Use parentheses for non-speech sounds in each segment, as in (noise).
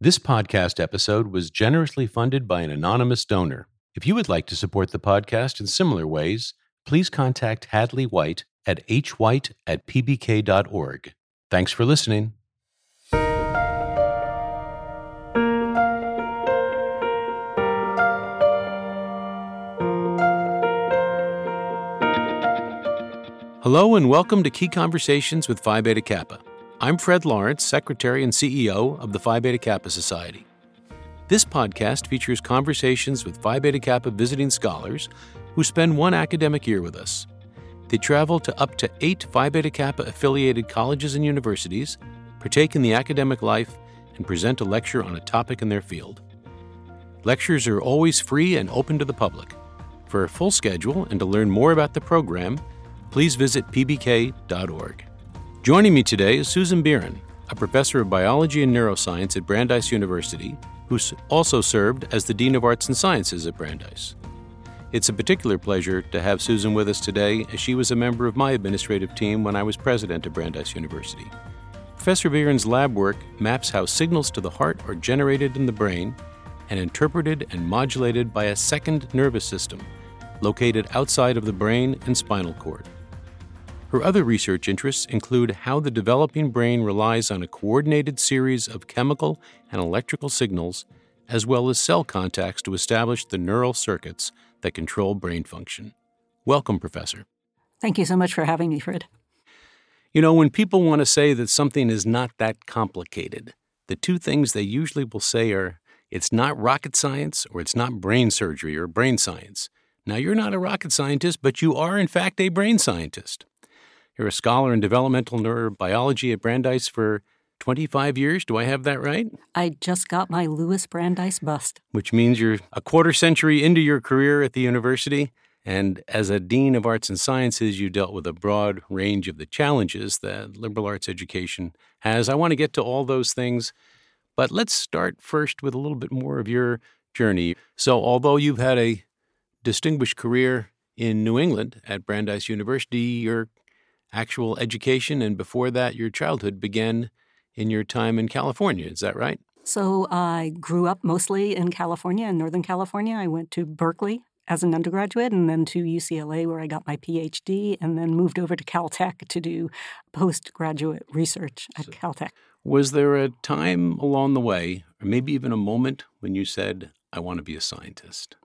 This podcast episode was generously funded by an anonymous donor. If you would like to support the podcast in similar ways, please contact Hadley White at hwhite at pbk.org. Thanks for listening. Hello and welcome to Key Conversations with Phi Beta Kappa. I'm Fred Lawrence, Secretary and CEO of the Phi Beta Kappa Society. This podcast features conversations with Phi Beta Kappa visiting scholars who spend one academic year with us. They travel to up to eight Phi Beta Kappa affiliated colleges and universities, partake in the academic life, and present a lecture on a topic in their field. Lectures are always free and open to the public. For a full schedule and to learn more about the program, please visit pbk.org. Joining me today is Susan Birren, a professor of biology and neuroscience at Brandeis University, who also served as the Dean of Arts and Sciences at Brandeis. It's a particular pleasure to have Susan with us today, as she was a member of my administrative team when I was president of Brandeis University. Professor Birren's lab work maps how signals to the heart are generated in the brain and interpreted and modulated by a second nervous system located outside of the brain and spinal cord. Her other research interests include how the developing brain relies on a coordinated series of chemical and electrical signals, as well as cell contacts to establish the neural circuits that control brain function. Welcome, Professor. Thank you so much for having me, Fred. You know, when people want to say that something is not that complicated, the two things they usually will say are it's not rocket science or it's not brain surgery or brain science. Now, you're not a rocket scientist, but you are, in fact, a brain scientist. You're a scholar in developmental neurobiology at Brandeis for 25 years. Do I have that right? I just got my Louis Brandeis bust. Which means you're a quarter century into your career at the university. And as a Dean of Arts and Sciences, you dealt with a broad range of the challenges that liberal arts education has. I want to get to all those things, but let's start first with a little bit more of your journey. So, although you've had a distinguished career in New England at Brandeis University, your actual education, and before that, your childhood began in your time in California. Is that right? So I grew up mostly in California, in Northern California. I went to Berkeley as an undergraduate and then to UCLA where I got my PhD and then moved over to Caltech to do postgraduate research at so Caltech. Was there a time along the way, or maybe even a moment, when you said, I want to be a scientist?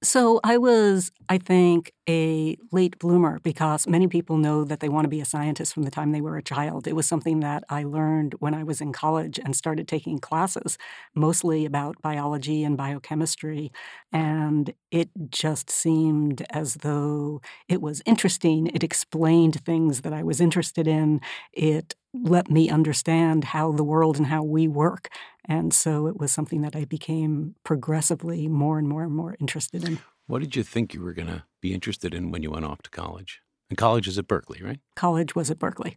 So I was, I think, a late bloomer because many people know that they want to be a scientist from the time they were a child. It was something that I learned when I was in college and started taking classes, mostly about biology and biochemistry. And it just seemed as though it was interesting. It explained things that I was interested in. It let me understand how the world and how we work. And so it was something that I became progressively more and more and more interested in. What did you think you were going to be interested in when you went off to college? And college is at Berkeley, right? College was at Berkeley.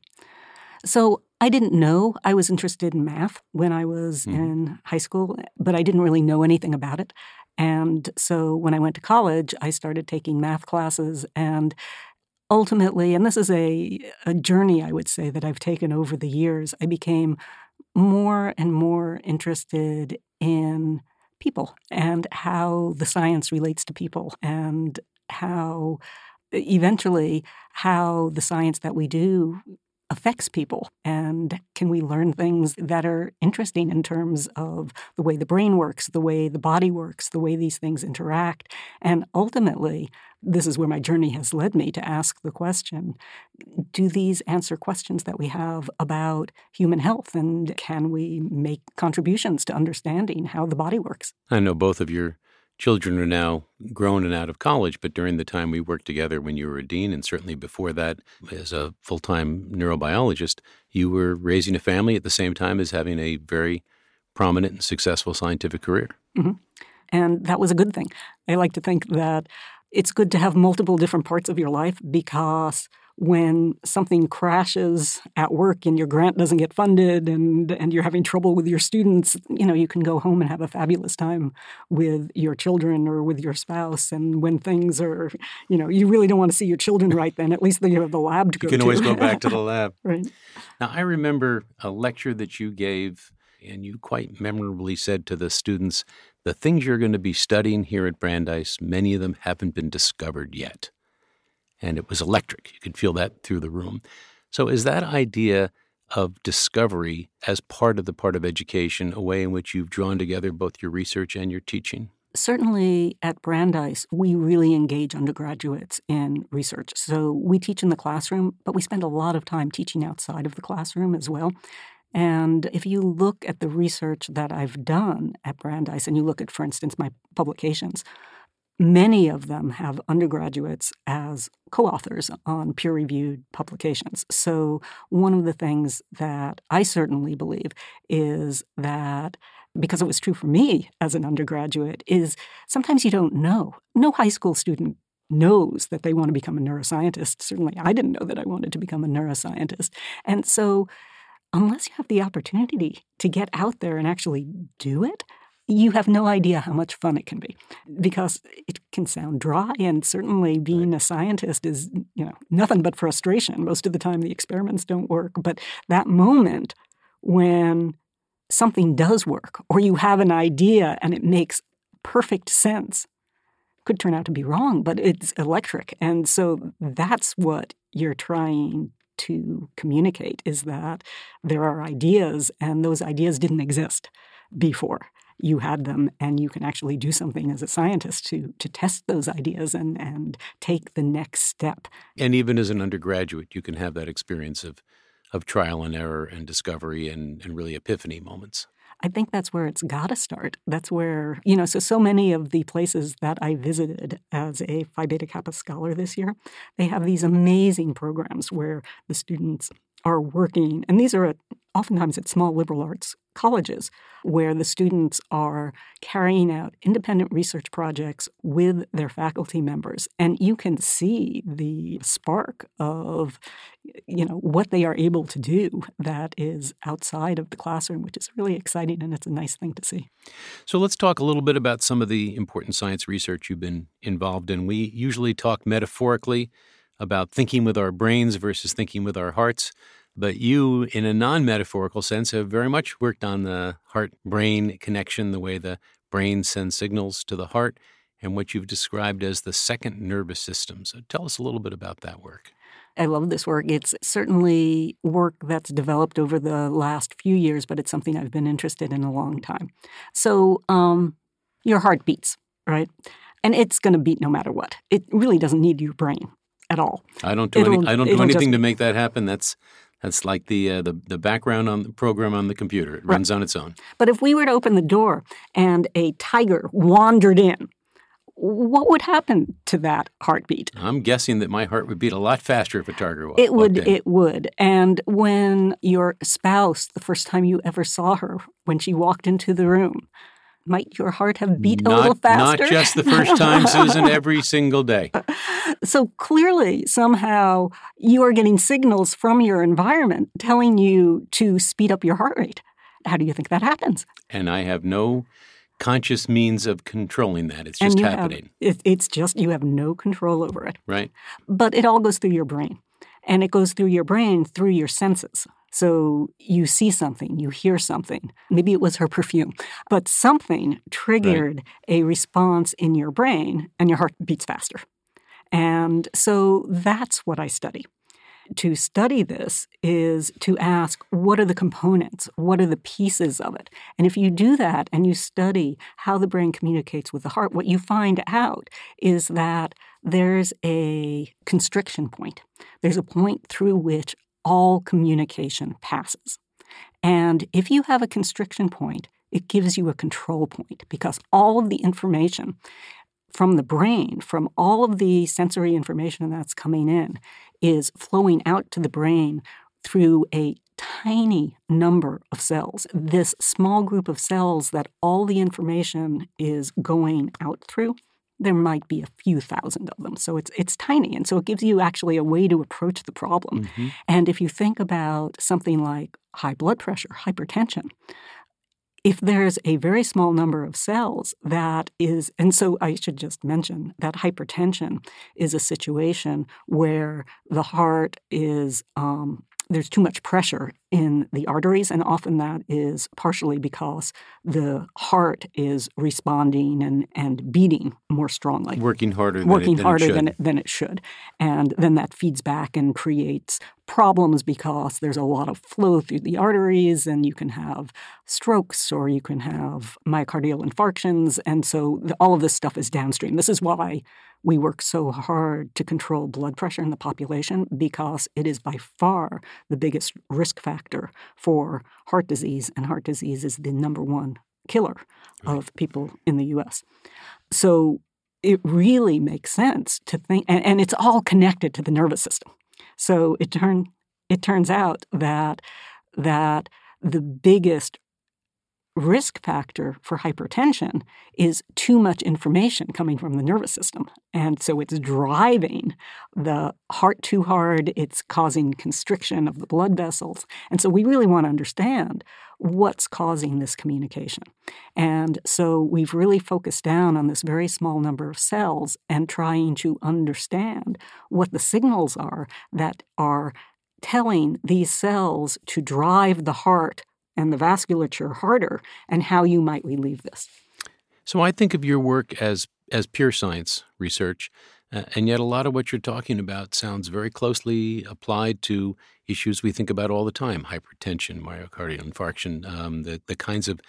So I didn't know I was interested in math when I was mm-hmm. in high school, but I didn't really know anything about it. And so when I went to college, I started taking math classes and ultimately, and this is a, a journey I would say that I've taken over the years, I became more and more interested in people and how the science relates to people and how eventually how the science that we do affects people and can we learn things that are interesting in terms of the way the brain works the way the body works the way these things interact? And ultimately this is where my journey has led me to ask the question do these answer questions that we have about human health and can we make contributions to understanding how the body works? I know both of your children are now grown and out of college, but during the time we worked together when you were a dean, and certainly before that as a full time neurobiologist, you were raising a family at the same time as having a very prominent and successful scientific career. Mm-hmm. And that was a good thing. I like to think that it's good to have multiple different parts of your life because when something crashes at work and your grant doesn't get funded and and you're having trouble with your students you know you can go home and have a fabulous time with your children or with your spouse. And when things are you know you really don't want to see your children right then at least you have the lab to go you can to. always go back to the (laughs) lab. Right. Now i remember a lecture that you gave and you quite memorably said to the students the things you're going to be studying here at brandeis many of them haven't been discovered yet and it was electric. You could feel that through the room. So, is that idea of discovery as part of the part of education a way in which you've drawn together both your research and your teaching? Certainly at Brandeis, we really engage undergraduates in research. So we teach in the classroom, but we spend a lot of time teaching outside of the classroom as well. And if you look at the research that I've done at Brandeis, and you look at, for instance, my publications, Many of them have undergraduates as co authors on peer reviewed publications. So, one of the things that I certainly believe is that because it was true for me as an undergraduate, is sometimes you don't know. No high school student knows that they want to become a neuroscientist. Certainly, I didn't know that I wanted to become a neuroscientist. And so, unless you have the opportunity to get out there and actually do it, you have no idea how much fun it can be because it can sound dry and certainly being a scientist is you know nothing but frustration most of the time the experiments don't work but that moment when something does work or you have an idea and it makes perfect sense could turn out to be wrong but it's electric and so that's what you're trying to communicate is that there are ideas and those ideas didn't exist before you had them and you can actually do something as a scientist to to test those ideas and and take the next step. And even as an undergraduate, you can have that experience of of trial and error and discovery and, and really epiphany moments. I think that's where it's got to start. That's where, you know, so so many of the places that I visited as a Phi Beta Kappa scholar this year, they have these amazing programs where the students are working, and these are at, oftentimes at small liberal arts colleges where the students are carrying out independent research projects with their faculty members. And you can see the spark of you know what they are able to do that is outside of the classroom which is really exciting and it's a nice thing to see. So let's talk a little bit about some of the important science research you've been involved in. We usually talk metaphorically about thinking with our brains versus thinking with our hearts. But you, in a non metaphorical sense, have very much worked on the heart brain connection, the way the brain sends signals to the heart, and what you've described as the second nervous system. So tell us a little bit about that work. I love this work. It's certainly work that's developed over the last few years, but it's something I've been interested in a long time. So, um, your heart beats, right? And it's going to beat no matter what. It really doesn't need your brain at all. I don't do any, I don't do anything just, to make that happen. That's that's like the, uh, the the background on the program on the computer. It right. runs on its own. But if we were to open the door and a tiger wandered in, what would happen to that heartbeat? I'm guessing that my heart would beat a lot faster if a tiger walked. In. It would. In. It would. And when your spouse, the first time you ever saw her, when she walked into the room, might your heart have beat not, a little faster? Not just the first time, Susan, (laughs) every single day. So clearly, somehow, you are getting signals from your environment telling you to speed up your heart rate. How do you think that happens? And I have no conscious means of controlling that. It's just happening. Have, it, it's just you have no control over it. Right. But it all goes through your brain. And it goes through your brain through your senses. So you see something, you hear something. Maybe it was her perfume, but something triggered right. a response in your brain and your heart beats faster. And so that's what I study. To study this is to ask what are the components? What are the pieces of it? And if you do that and you study how the brain communicates with the heart, what you find out is that there's a constriction point. There's a point through which all communication passes. And if you have a constriction point, it gives you a control point because all of the information from the brain, from all of the sensory information that's coming in, is flowing out to the brain through a tiny number of cells. This small group of cells that all the information is going out through there might be a few thousand of them. So it's it's tiny, and so it gives you actually a way to approach the problem. Mm-hmm. And if you think about something like high blood pressure, hypertension, if there's a very small number of cells that is, and so I should just mention that hypertension is a situation where the heart is um, there's too much pressure in the arteries, and often that is partially because the heart is responding and, and beating more strongly, working harder, working than it, harder than it, than it, than it should, and then that feeds back and creates problems because there's a lot of flow through the arteries, and you can have strokes or you can have myocardial infarctions, and so the, all of this stuff is downstream. This is why we work so hard to control blood pressure in the population because it is by far the biggest risk factor for heart disease, and heart disease is the number one killer right. of people in the US. So it really makes sense to think, and, and it's all connected to the nervous system. So it turn it turns out that that the biggest risk factor for hypertension is too much information coming from the nervous system. And so it's driving the heart too hard, it's causing constriction of the blood vessels. And so we really want to understand what's causing this communication. And so we've really focused down on this very small number of cells and trying to understand what the signals are that are telling these cells to drive the heart and the vasculature harder and how you might relieve this. So I think of your work as as pure science research, uh, and yet a lot of what you're talking about sounds very closely applied to issues we think about all the time: hypertension, myocardial infarction, um, the the kinds of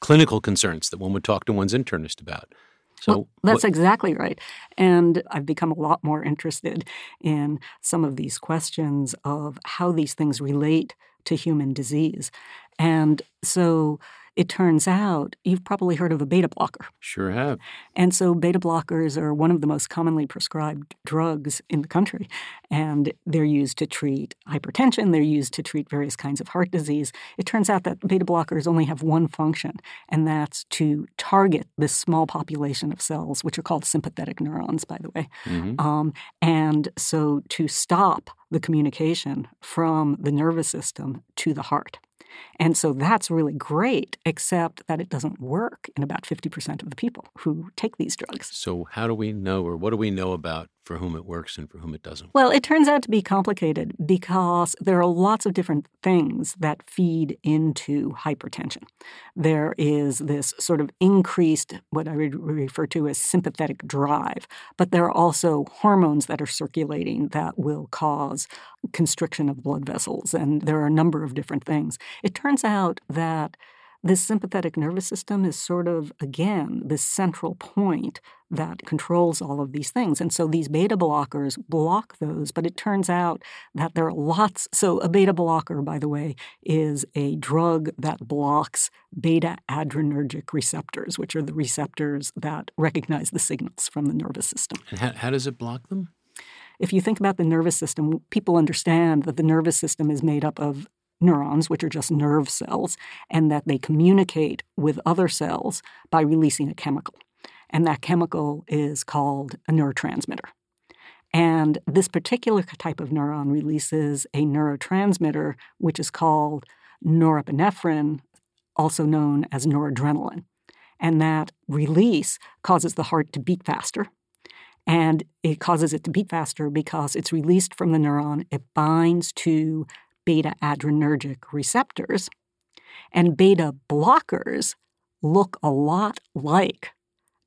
clinical concerns that one would talk to one's internist about. So well, that's what, exactly right. And I've become a lot more interested in some of these questions of how these things relate to human disease. And so it turns out you've probably heard of a beta blocker. Sure have. And so beta blockers are one of the most commonly prescribed drugs in the country. And they're used to treat hypertension, they're used to treat various kinds of heart disease. It turns out that beta blockers only have one function, and that's to target this small population of cells, which are called sympathetic neurons, by the way. Mm-hmm. Um, and so to stop the communication from the nervous system to the heart. And so that's really great, except that it doesn't work in about 50% of the people who take these drugs. So, how do we know, or what do we know about for whom it works and for whom it doesn't? Well, it turns out to be complicated because there are lots of different things that feed into hypertension. There is this sort of increased, what I would refer to as sympathetic drive, but there are also hormones that are circulating that will cause constriction of blood vessels, and there are a number of different things. It turns out that this sympathetic nervous system is sort of, again, this central point that controls all of these things. And so these beta blockers block those, but it turns out that there are lots. So, a beta blocker, by the way, is a drug that blocks beta adrenergic receptors, which are the receptors that recognize the signals from the nervous system. And how, how does it block them? If you think about the nervous system, people understand that the nervous system is made up of neurons, which are just nerve cells, and that they communicate with other cells by releasing a chemical. And that chemical is called a neurotransmitter. And this particular type of neuron releases a neurotransmitter, which is called norepinephrine, also known as noradrenaline. And that release causes the heart to beat faster. And it causes it to beat faster because it's released from the neuron, it binds to beta adrenergic receptors. And beta blockers look a lot like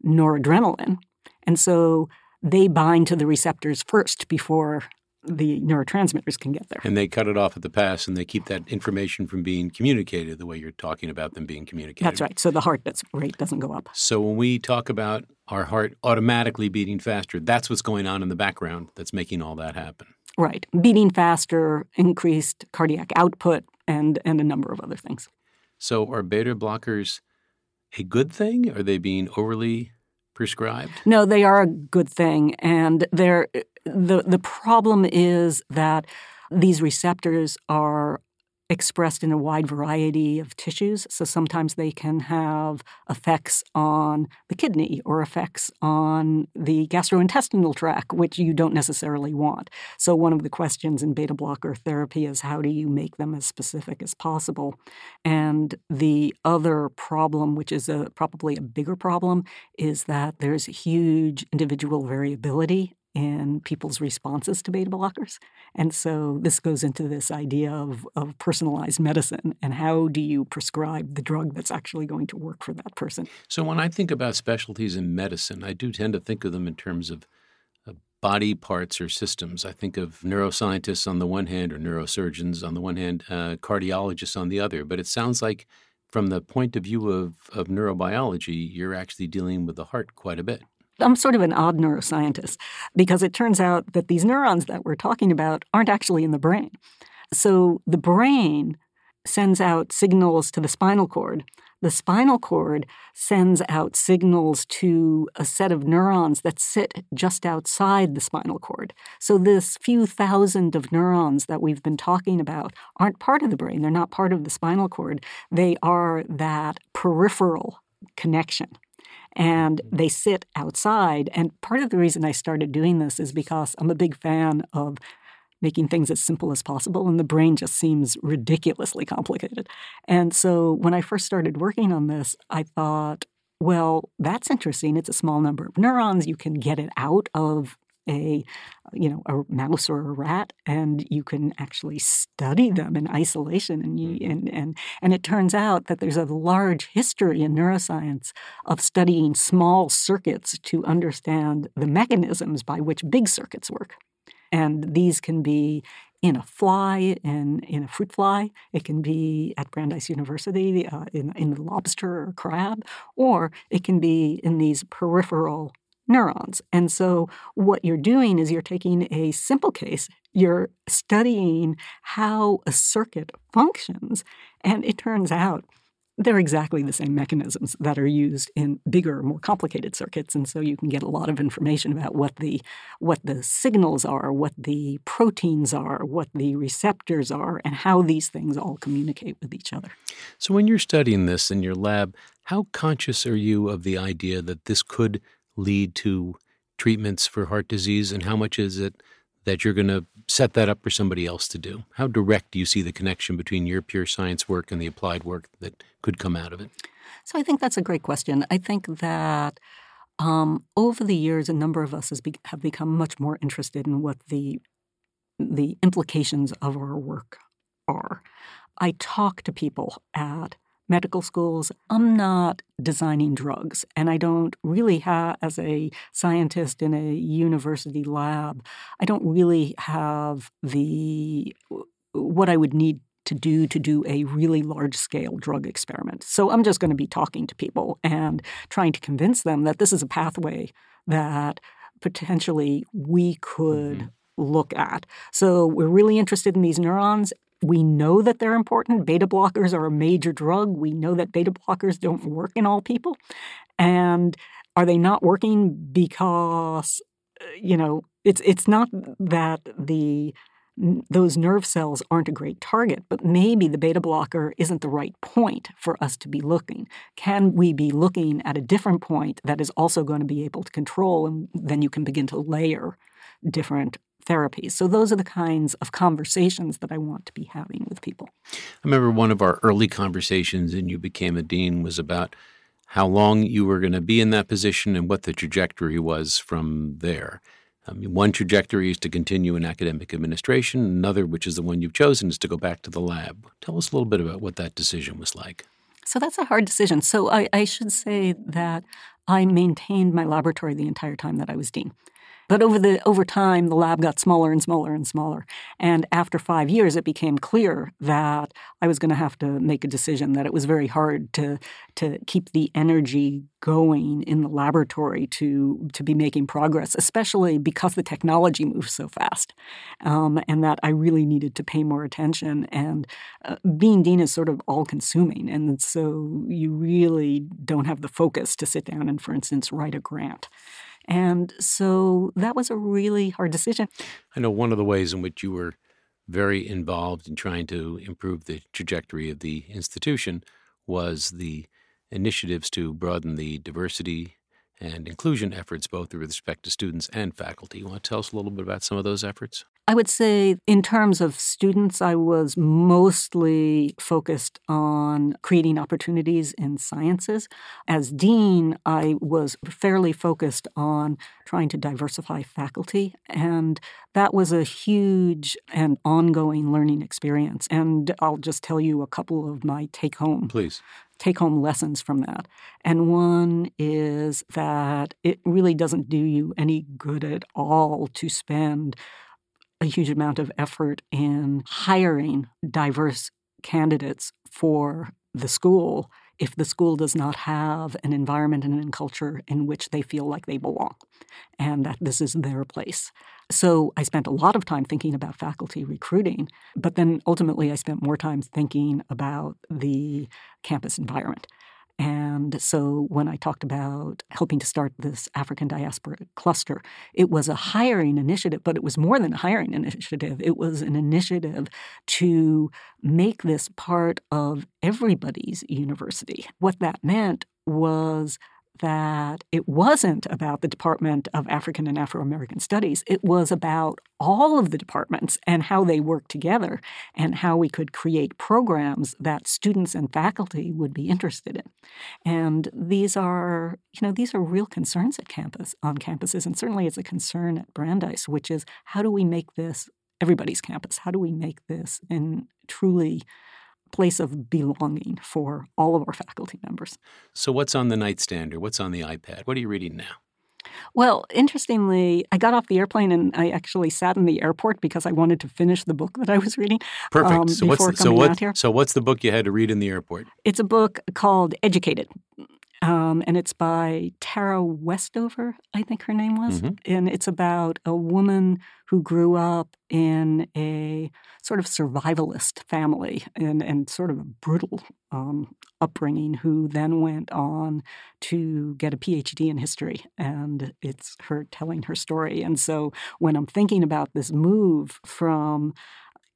noradrenaline. And so they bind to the receptors first before the neurotransmitters can get there. And they cut it off at the pass and they keep that information from being communicated the way you're talking about them being communicated. That's right. So the heart rate doesn't go up. So when we talk about our heart automatically beating faster, that's what's going on in the background that's making all that happen. Right. Beating faster, increased cardiac output, and, and a number of other things. So, are beta blockers a good thing? Are they being overly prescribed? No, they are a good thing. And they're, the, the problem is that these receptors are expressed in a wide variety of tissues. So sometimes they can have effects on the kidney or effects on the gastrointestinal tract, which you don't necessarily want. So one of the questions in beta blocker therapy is how do you make them as specific as possible? And the other problem, which is a, probably a bigger problem, is that there's huge individual variability in people's responses to beta blockers. And so this goes into this idea of, of personalized medicine and how do you prescribe the drug that's actually going to work for that person. So when I think about specialties in medicine, I do tend to think of them in terms of body parts or systems. I think of neuroscientists on the one hand or neurosurgeons on the one hand, uh, cardiologists on the other. But it sounds like from the point of view of, of neurobiology, you're actually dealing with the heart quite a bit. I'm sort of an odd neuroscientist because it turns out that these neurons that we're talking about aren't actually in the brain. So the brain sends out signals to the spinal cord. The spinal cord sends out signals to a set of neurons that sit just outside the spinal cord. So, this few thousand of neurons that we've been talking about aren't part of the brain. They're not part of the spinal cord. They are that peripheral connection and they sit outside. And part of the reason I started doing this is because I'm a big fan of making things as simple as possible, and the brain just seems ridiculously complicated. And so when I first started working on this, I thought, well, that's interesting. It's a small number of neurons. You can get it out of a you know a mouse or a rat and you can actually study them in isolation and you, mm-hmm. and and and it turns out that there's a large history in neuroscience of studying small circuits to understand the mechanisms by which big circuits work and these can be in a fly, in, in a fruit fly. It can be at Brandeis University uh, in, in the lobster or crab, or it can be in these peripheral neurons. And so, what you're doing is you're taking a simple case, you're studying how a circuit functions, and it turns out they're exactly the same mechanisms that are used in bigger, more complicated circuits, and so you can get a lot of information about what the what the signals are, what the proteins are, what the receptors are, and how these things all communicate with each other. So, when you're studying this in your lab, how conscious are you of the idea that this could lead to treatments for heart disease, and how much is it that you're going to set that up for somebody else to do? How direct do you see the connection between your pure science work and the applied work that could come out of it? So I think that's a great question. I think that um, over the years, a number of us be- have become much more interested in what the the implications of our work are. I talk to people at medical schools, I'm not designing drugs. And I don't really have, as a scientist in a university lab, I don't really have the what I would need to do to do a really large scale drug experiment. So I'm just going to be talking to people and trying to convince them that this is a pathway that potentially we could mm-hmm. look at. So we're really interested in these neurons we know that they're important. Beta blockers are a major drug. We know that beta blockers don't work in all people. And are they not working because, uh, you know, it's it's not that the those nerve cells aren't a great target, but maybe the beta blocker isn't the right point for us to be looking. Can we be looking at a different point that is also going to be able to control, and then you can begin to layer different therapies. So those are the kinds of conversations that I want to be having with people. I remember one of our early conversations and you became a dean was about how long you were going to be in that position and what the trajectory was from there. I mean, one trajectory is to continue in academic administration. Another, which is the one you've chosen, is to go back to the lab. Tell us a little bit about what that decision was like. So that's a hard decision. So I, I should say that I maintained my laboratory the entire time that I was dean. But over the over time, the lab got smaller and smaller and smaller. And after five years, it became clear that I was going to have to make a decision that it was very hard to to keep the energy going in the laboratory to to be making progress, especially because the technology moves so fast, um, and that I really needed to pay more attention. And uh, being dean is sort of all consuming, and so you really don't have the focus to sit down and, for instance, write a grant. And so that was a really hard decision. I know one of the ways in which you were very involved in trying to improve the trajectory of the institution was the initiatives to broaden the diversity and inclusion efforts, both with respect to students and faculty. You want to tell us a little bit about some of those efforts? I would say, in terms of students, I was mostly focused on creating opportunities in sciences. As dean, I was fairly focused on trying to diversify faculty, and that was a huge and ongoing learning experience. And I'll just tell you a couple of my take home. Please take home lessons from that. And one is that it really doesn't do you any good at all to spend a huge amount of effort in hiring diverse candidates for the school if the school does not have an environment and a culture in which they feel like they belong and that this is their place. So I spent a lot of time thinking about faculty recruiting, but then ultimately I spent more time thinking about the campus environment. And so when I talked about helping to start this African diaspora cluster, it was a hiring initiative, but it was more than a hiring initiative. It was an initiative to make this part of everybody's university. What that meant was that it wasn't about the Department of African and Afro American Studies. It was about all of the departments and how they work together and how we could create programs that students and faculty would be interested in. And these are, you know, these are real concerns at campus, on campuses, and certainly it's a concern at Brandeis, which is how do we make this everybody's campus? How do we make this in truly place of belonging for all of our faculty members. So, what's on the nightstand or what's on the iPad? What are you reading now? Well, interestingly, I got off the airplane and I actually sat in the airport because I wanted to finish the book that I was reading. Perfect. Um, so, what's the, so, what, so what's the book you had to read in the airport? It's a book called Educated um, and it's by Tara Westover, I think her name was. Mm-hmm. And it's about a woman who grew up in a sort of survivalist family and, and sort of a brutal um, upbringing, who then went on to get a PhD in history. And it's her telling her story. And so when I'm thinking about this move from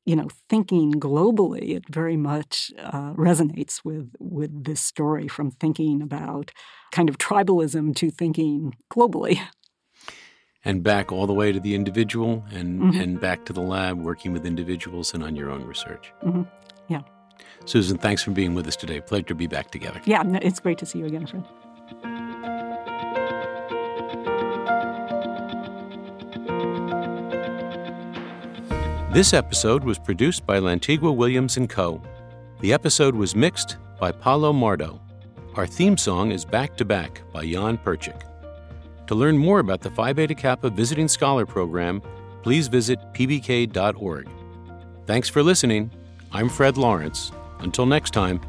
you know, thinking globally, it very much uh, resonates with with this story from thinking about kind of tribalism to thinking globally. And back all the way to the individual, and mm-hmm. and back to the lab, working with individuals and on your own research. Mm-hmm. Yeah. Susan, thanks for being with us today. Pleasure to be back together. Yeah, it's great to see you again, friend. This episode was produced by Lantigua Williams & Co. The episode was mixed by Paolo Mardo. Our theme song is Back to Back by Jan Perchik. To learn more about the Phi Beta Kappa Visiting Scholar Program, please visit pbk.org. Thanks for listening. I'm Fred Lawrence. Until next time,